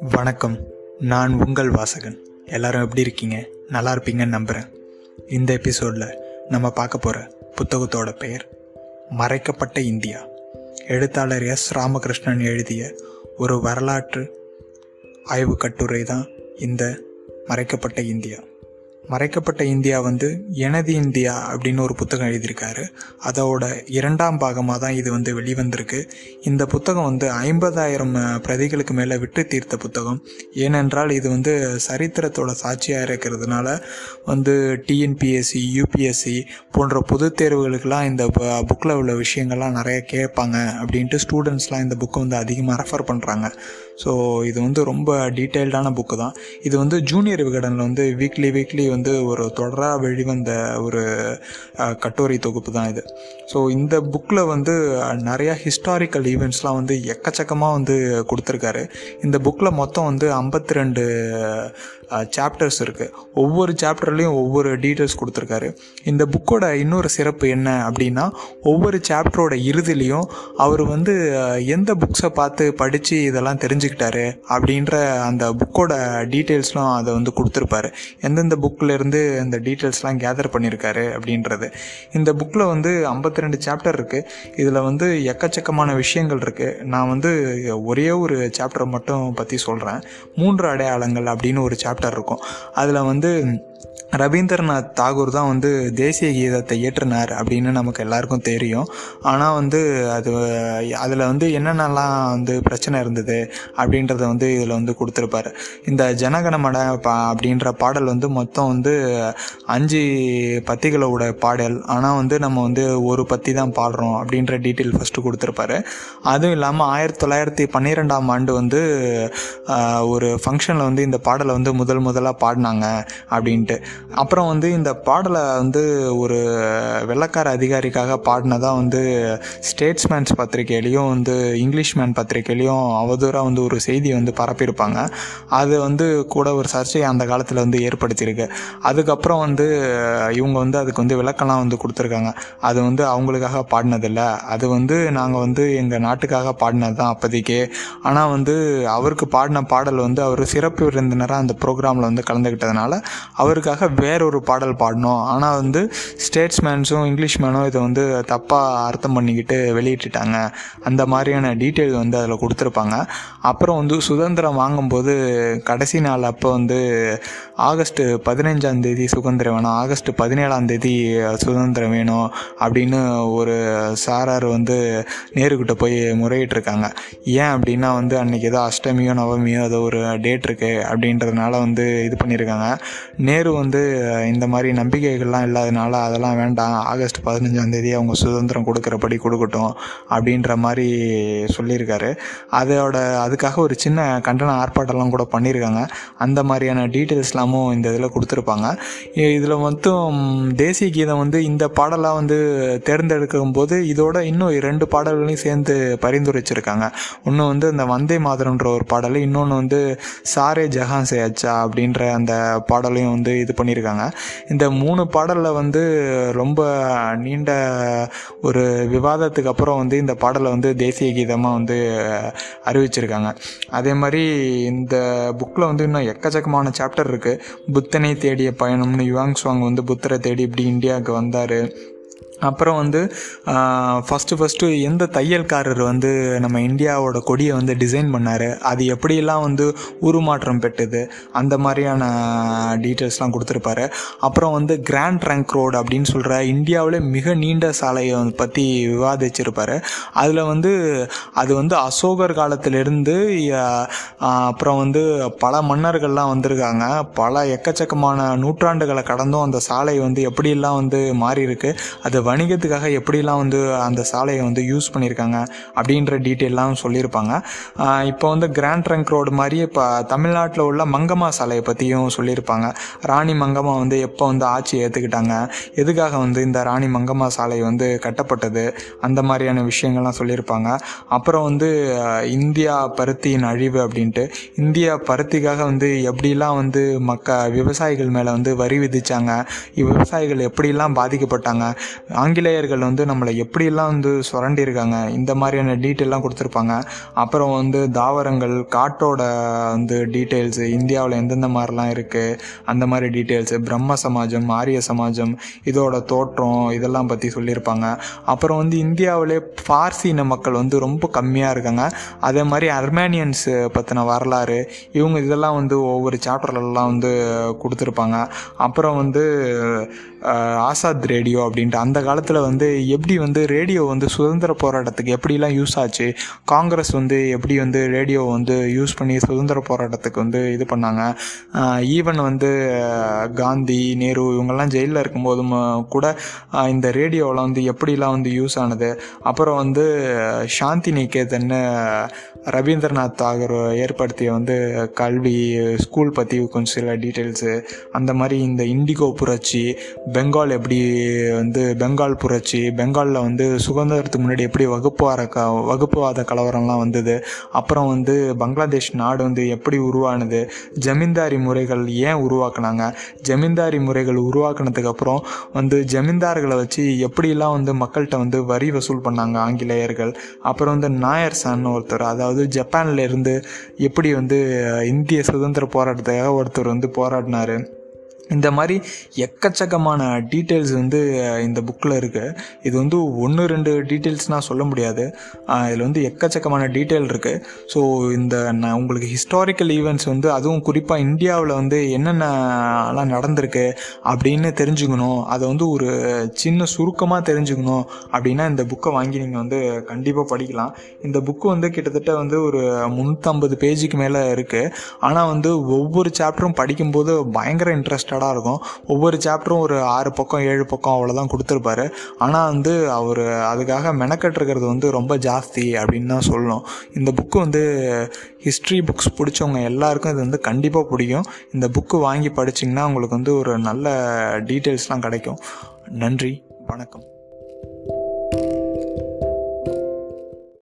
வணக்கம். நான் உங்கள் வாசகன். எல்லாரும் எப்படி இருக்கீங்க? நல்லா இருப்பீங்கன்னு நம்புகிறேன் இந்த எபிசோடில் நம்ம பார்க்க போகிற புத்தகத்தோட பெயர் மறைக்கப்பட்ட இந்தியா. எழுத்தாளர் எஸ். ராமகிருஷ்ணன் எழுதிய ஒரு வரலாற்று ஆய்வு கட்டுரை தான் இந்த மறைக்கப்பட்ட இந்தியா. மறைக்கப்பட்ட இந்தியா வந்து எனது இந்தியா அப்படின்னு ஒரு புத்தகம் எழுதியிருக்காரு. அதோட இரண்டாம் பாகமாக தான் இது வந்து வெளிவந்திருக்கு. இந்த புத்தகம் வந்து ஐம்பதாயிரம் பிரதிகளுக்கு மேலே விட்டு தீர்த்த புத்தகம். ஏனென்றால் இது வந்து சரித்திரத்தோட சாட்சியாக இருக்கிறதுனால வந்து டிஎன்பிஎஸ்சி யூபிஎஸ்சி போன்ற பொது தேர்வுகளுக்கெல்லாம் இந்த புக்கில் உள்ள விஷயங்கள்லாம் நிறைய கேட்பாங்க அப்படின்ட்டு ஸ்டூடெண்ட்ஸ்லாம் இந்த புக்கை வந்து அதிகமாக ரெஃபர் பண்ணுறாங்க ஸோ இது வந்து ரொம்ப டீட்டெயில்டான புக்கு தான். இது வந்து ஜூனியர் விகடனில் வந்து வீக்லி வீக்லி வந்து ஒரு தொடராக வெளிவந்த ஒரு கட்டுரை தொகுப்பு தான் இது. ஸோ இந்த புக்கில் வந்து நிறையா ஹிஸ்டாரிக்கல் ஈவெண்ட்ஸ்லாம் வந்து எக்கச்சக்கமாக வந்து கொடுத்துருக்காரு. இந்த புக்கில் மொத்தம் வந்து ஐம்பத்தி ரெண்டு சாப்டர்ஸ் இருக்குது ஒவ்வொரு சாப்டர்லேயும் ஒவ்வொரு டீட்டெயில்ஸ் கொடுத்துருக்காரு. இந்த புக்கோட இன்னொரு சிறப்பு என்ன அப்படின்னா ஒவ்வொரு சாப்டரோட இறுதிலையும் அவர் வந்து எந்த புக்ஸை பார்த்து படித்து இதெல்லாம் தெரிஞ்சுக்கிட்டாரு அப்படின்ற அந்த புக்கோட டீட்டெயில்ஸ்லாம் அதை வந்து கொடுத்துருப்பாரு. எந்தெந்த புக்கில் இருந்து இந்த டீட்டெயில்ஸ்லாம் கேதர் பண்ணியிருக்காரு அப்படின்றது. இந்த புக்கில் வந்து ஐம்பத்தி ரெண்டு சாப்டர் இருக்குது இதில் வந்து எக்கச்சக்கமான விஷயங்கள் இருக்குது நான் வந்து ஒரே ஒரு சாப்டரை மட்டும் பற்றி சொல்கிறேன் மூன்று அடையாளங்கள் அப்படின்னு ஒரு சாப்டர் இருக்கும். அதில் வந்து ரவீந்திரநாத் தாகூர் தான் வந்து தேசிய கீதத்தை இயற்றினார் அப்படின்னு நமக்கு எல்லாருக்கும் தெரியும். ஆனால் வந்து அது அதில் வந்து என்னென்னலாம் வந்து பிரச்சனை இருந்தது அப்படின்றத வந்து இதில் வந்து கொடுத்துருப்பாரு. இந்த ஜனகணமட பா அப்படின்ற பாடல் வந்து மொத்தம் வந்து அஞ்சு பத்திகளோட பாடல். ஆனால் வந்து நம்ம வந்து ஒரு பத்தி தான் பாடுறோம் அப்படின்ற டீட்டெயில் ஃபஸ்ட்டு கொடுத்துருப்பாரு. அதுவும் இல்லாமல் ஆயிரத்தி தொள்ளாயிரத்தி பன்னிரெண்டாம் ஆண்டு வந்து ஒரு ஃபங்க்ஷனில் வந்து இந்த பாடலை வந்து முதல் முதலாக பாடினாங்க அப்படின்ட்டு அப்புறம் வந்து இந்த பாடலை வந்து ஒரு வெள்ளக்கார அதிகாரிக்காக பாடினதாக வந்து ஸ்டேட்ஸ்மேன்ஸ் பத்திரிகையிலையும் வந்து இங்கிலீஷ் மேன் பத்திரிகையிலையும் அவதூறாக வந்து ஒரு செய்தி வந்து பரப்பியிருப்பாங்க. அது வந்து கூட ஒரு சர்ச்சையை அந்த காலத்தில் வந்து ஏற்படுத்தியிருக்கு. அதுக்கப்புறம் வந்து இவங்க வந்து அதுக்கு வந்து விளக்கம்லாம் வந்து கொடுத்துருக்காங்க. அது வந்து அவங்களுக்காக பாடினதில்ல. அது வந்து நாங்கள் வந்து எங்கள் நாட்டுக்காக பாடினது தான் அப்போதைக்கே. ஆனால் வந்து அவருக்கு பாடின பாடல் வந்து அவர் சிறப்பு விருந்தினராக அந்த ப்ரோக்ராமில் வந்து கலந்துக்கிட்டதுனால அவருக்கு அவங்களுக்காக வேறொரு பாடல் பாடணும். ஆனால் வந்து ஸ்டேட்ஸ்மேன்ஸும் இங்கிலீஷ் மேனும் இதை வந்து தப்பாக அர்த்தம் பண்ணிக்கிட்டு வெளியிட்டுட்டாங்க. அந்த மாதிரியான டீட்டெயில் வந்து அதில் கொடுத்துருப்பாங்க. அப்புறம் வந்து சுதந்திரம் வாங்கும்போது கடைசி நாள் அப்போ வந்து ஆகஸ்ட் பதினஞ்சாம் தேதி சுதந்திரம் வேணும். ஆகஸ்ட் பதினேழாம் தேதி சுதந்திரம் வேணும் அப்படின்னு ஒரு சாரார் வந்து நேருக்கிட்ட போய் முறையிட்டிருக்காங்க. ஏன் அப்படின்னா வந்து அன்றைக்கி ஏதோ அஷ்டமியோ நவமியோ ஏதோ ஒரு டேட் இருக்குது அப்படின்றதுனால வந்து இது பண்ணியிருக்காங்க. நேரு வந்து இந்த மாதிரி நம்பிக்கைகள்லாம் இல்லாதனால அதெல்லாம் வேண்டாம். ஆகஸ்ட் பதினஞ்சாம் தேதி அவங்க சுதந்திரம் கொடுக்குறபடி கொடுக்கட்டும் அப்படின்ற மாதிரி சொல்லியிருக்காரு. அதோட அதுக்காக ஒரு சின்ன கண்டன ஆர்ப்பாட்டம்லாம் கூட பண்ணியிருக்காங்க. அந்த மாதிரியான டீட்டெயில்ஸ்லாமும் இந்த இதில் கொடுத்துருப்பாங்க. இதில் மொத்தம் தேசிய கீதம் வந்து இந்த பாடலாக வந்து தேர்ந்தெடுக்கும் போது இதோட இன்னும் ரெண்டு பாடல்களையும் சேர்ந்து பரிந்துரைச்சிருக்காங்க. ஒன்று வந்து இந்த வந்தே மாதரன்ற ஒரு பாடல் இன்னொன்று வந்து சாரே ஜஹான் சே அச்சா அப்படின்ற அந்த பாடலையும் வந்து இது பண்ணியிருக்காங்க இந்த மூணு பாடலில் வந்து ரொம்ப நீண்ட ஒரு விவாதத்துக்கு அப்புறம் வந்து இந்த பாடலை வந்து தேசிய கீதமாக வந்து அறிவிச்சிருக்காங்க. அதே மாதிரி இந்த புக்கில் வந்து இன்னும் எக்கச்சக்கமான சாப்டர் இருக்குது புத்தனை தேடிய பயணம்னு யுவாங் சுவாங் வந்து புத்தரை தேடி இப்படி இந்தியாவுக்கு வந்தார். அப்புறம் வந்து ஃபஸ்ட்டு ஃபஸ்ட்டு எந்த தையல்காரர் வந்து நம்ம இந்தியாவோட கொடியை வந்து டிசைன் பண்ணார்? அது எப்படியெல்லாம் வந்து உருமாற்றம் பெற்றுது? அந்த மாதிரியான டீட்டெயில்ஸ்லாம் கொடுத்துருப்பாரு. அப்புறம் வந்து கிராண்ட் ட்ரங்க் ரோடு அப்படின்னு சொல்கிற இந்தியாவில் மிக நீண்ட சாலையை பற்றி விவாதிச்சிருப்பார். அதில் வந்து அது வந்து அசோகர் காலத்திலிருந்து அப்புறம் வந்து பல மன்னர்கள்லாம் வந்திருக்காங்க. பல எக்கச்சக்கமான நூற்றாண்டுகளை கடந்தும் அந்த சாலை வந்து எப்படியெல்லாம் வந்து மாறி இருக்கு அது வணிகத்துக்காக எப்படிலாம் வந்து அந்த சாலையை வந்து யூஸ் பண்ணியிருக்காங்க அப்படின்ற டீட்டெயிலாம் சொல்லியிருப்பாங்க. இப்போ வந்து கிராண்ட் ட்ரங்க் ரோடு மாதிரி இப்போ தமிழ்நாட்டில் உள்ள மங்கம்மா சாலையை பற்றியும் சொல்லியிருப்பாங்க. ராணி மங்கம்மா வந்து எப்போ வந்து ஆட்சி ஏற்றுக்கிட்டாங்க எதுக்காக வந்து இந்த ராணி மங்கம்மா சாலை வந்து கட்டப்பட்டது? அந்த மாதிரியான விஷயங்கள்லாம் சொல்லியிருப்பாங்க. அப்புறம் வந்து இந்தியா பருத்தியின் அழிவு அப்படின்ட்டு. இந்தியா பருத்திக்காக வந்து எப்படிலாம் வந்து மக்க விவசாயிகள் மேலே வந்து வரி விதித்தாங்க விவசாயிகள் எப்படிலாம் பாதிக்கப்பட்டாங்க? ஆங்கிலேயர்கள் வந்து நம்மளை எப்படியெல்லாம் வந்து சுரண்டியிருக்காங்க இந்த மாதிரியான டீட்டெயிலாம் கொடுத்துருப்பாங்க. அப்புறம் வந்து தாவரங்கள் காட்டோட வந்து டீட்டெயில்ஸு இந்தியாவில் எந்தெந்த மாதிரிலாம் இருக்குது அந்த மாதிரி டீட்டெயில்ஸு பிரம்ம சமாஜம் ஆரிய சமாஜம் இதோட தோற்றம் இதெல்லாம் பற்றி சொல்லியிருப்பாங்க. அப்புறம் வந்து இந்தியாவிலே பார்சி இன மக்கள் வந்து ரொம்ப கம்மியாக இருக்காங்க. அதே மாதிரி அர்மேனியன்ஸ் பற்றின வரலாறு இவங்க இதெல்லாம் வந்து ஒவ்வொரு சாப்டர்லலாம் வந்து கொடுத்துருப்பாங்க. அப்புறம் வந்து ஆசாத் ரேடியோ அப்படின்ட்டு அந்த காலத்தில் வந்து எப்படி வந்து ரேடியோ வந்து சுதந்திர போராட்டத்துக்கு எப்படிலாம் யூஸ் ஆச்சு? காங்கிரஸ் வந்து எப்படி வந்து ரேடியோ வந்து யூஸ் பண்ணி சுதந்திர போராட்டத்துக்கு வந்து இது பண்ணாங்க? ஈவன் வந்து காந்தி நேரு இவங்கெல்லாம் ஜெயிலில் இருக்கும்போதும் கூட இந்த ரேடியோலாம் வந்து எப்படிலாம் வந்து யூஸ் ஆனது? அப்புறம் வந்து சாந்தி நிகேதன்னு ரவீந்திரநாத் தாகூர் ஏற்படுத்திய வந்து கல்வி ஸ்கூல் பற்றி கொஞ்சம் சில டீட்டெயில்ஸு அந்த மாதிரி இந்த இண்டிகோ புரட்சி பெங்கால் எப்படி வந்து பெங்கால் புரட்சி பெங்காலில் வந்து சுதந்திரத்துக்கு முன்னாடி எப்படி வகுப்புவார க வகுப்புவாத கலவரம்லாம் வந்தது. அப்புறம் வந்து பங்களாதேஷ் நாடு வந்து எப்படி உருவானது ஜமீன்தாரி முறைகள் ஏன் உருவாக்குனாங்க ஜமீன்தாரி முறைகள் உருவாக்குனதுக்கப்புறம் வந்து ஜமீன்தார்களை வச்சு எப்படிலாம் வந்து மக்கள்கிட்ட வந்து வரி வசூல் பண்ணாங்க ஆங்கிலேயர்கள் அப்புறம் வந்து நாயர் சான் ஒருத்தர் அதாவது ஜப்பான்ல இருந்து எப்படி வந்து இந்திய சுதந்திர போராட்டத்துக்காக ஒருத்தர் வந்து போராடினாரு. இந்த மாதிரி எக்கச்சக்கமான டீட்டெயில்ஸ் வந்து இந்த புக்கில் இருக்குது இது வந்து ஒன்று ரெண்டு டீட்டெயில்ஸ்னால் சொல்ல முடியாது. இதில் வந்து எக்கச்சக்கமான டீட்டெயில் இருக்குது ஸோ இந்த நான் உங்களுக்கு ஹிஸ்டாரிக்கல் ஈவெண்ட்ஸ் வந்து அதுவும் குறிப்பாக இந்தியாவில் வந்து என்னென்னலாம் நடந்திருக்கு அப்படின்னு தெரிஞ்சுக்கணும். அதை வந்து ஒரு சின்ன சுருக்கமாக தெரிஞ்சுக்கணும் அப்படின்னா இந்த புக்கை வாங்கி நீங்கள் வந்து கண்டிப்பாக படிக்கலாம். இந்த புக்கு வந்து கிட்டத்தட்ட வந்து ஒரு முந்நூற்றம்பது பேஜுக்கு மேலே இருக்குது ஆனால் வந்து ஒவ்வொரு சாப்டரும் படிக்கும்போது பயங்கர இன்ட்ரெஸ்டடாக இருக்கும். ஒவ்வொரு சாப்டரும் ஒரு ஆறு பக்கம் ஏழு பக்கம் அவ்வளோதான் கொடுத்துருப்பாரு. ஆனால் வந்து அவர் அதுக்காக மெனக்கட்டுருக்கிறது வந்து ரொம்ப ஜாஸ்தி அப்படின்னு தான் சொல்லணும். இந்த புக்கு வந்து ஹிஸ்ட்ரி புக்ஸ் பிடிச்சவங்க எல்லாருக்கும் இது வந்து கண்டிப்பாக பிடிக்கும். இந்த புக்கு வாங்கி படிச்சிங்கன்னா உங்களுக்கு வந்து ஒரு நல்ல டீட்டெயில்ஸ்லாம் கிடைக்கும். நன்றி வணக்கம்.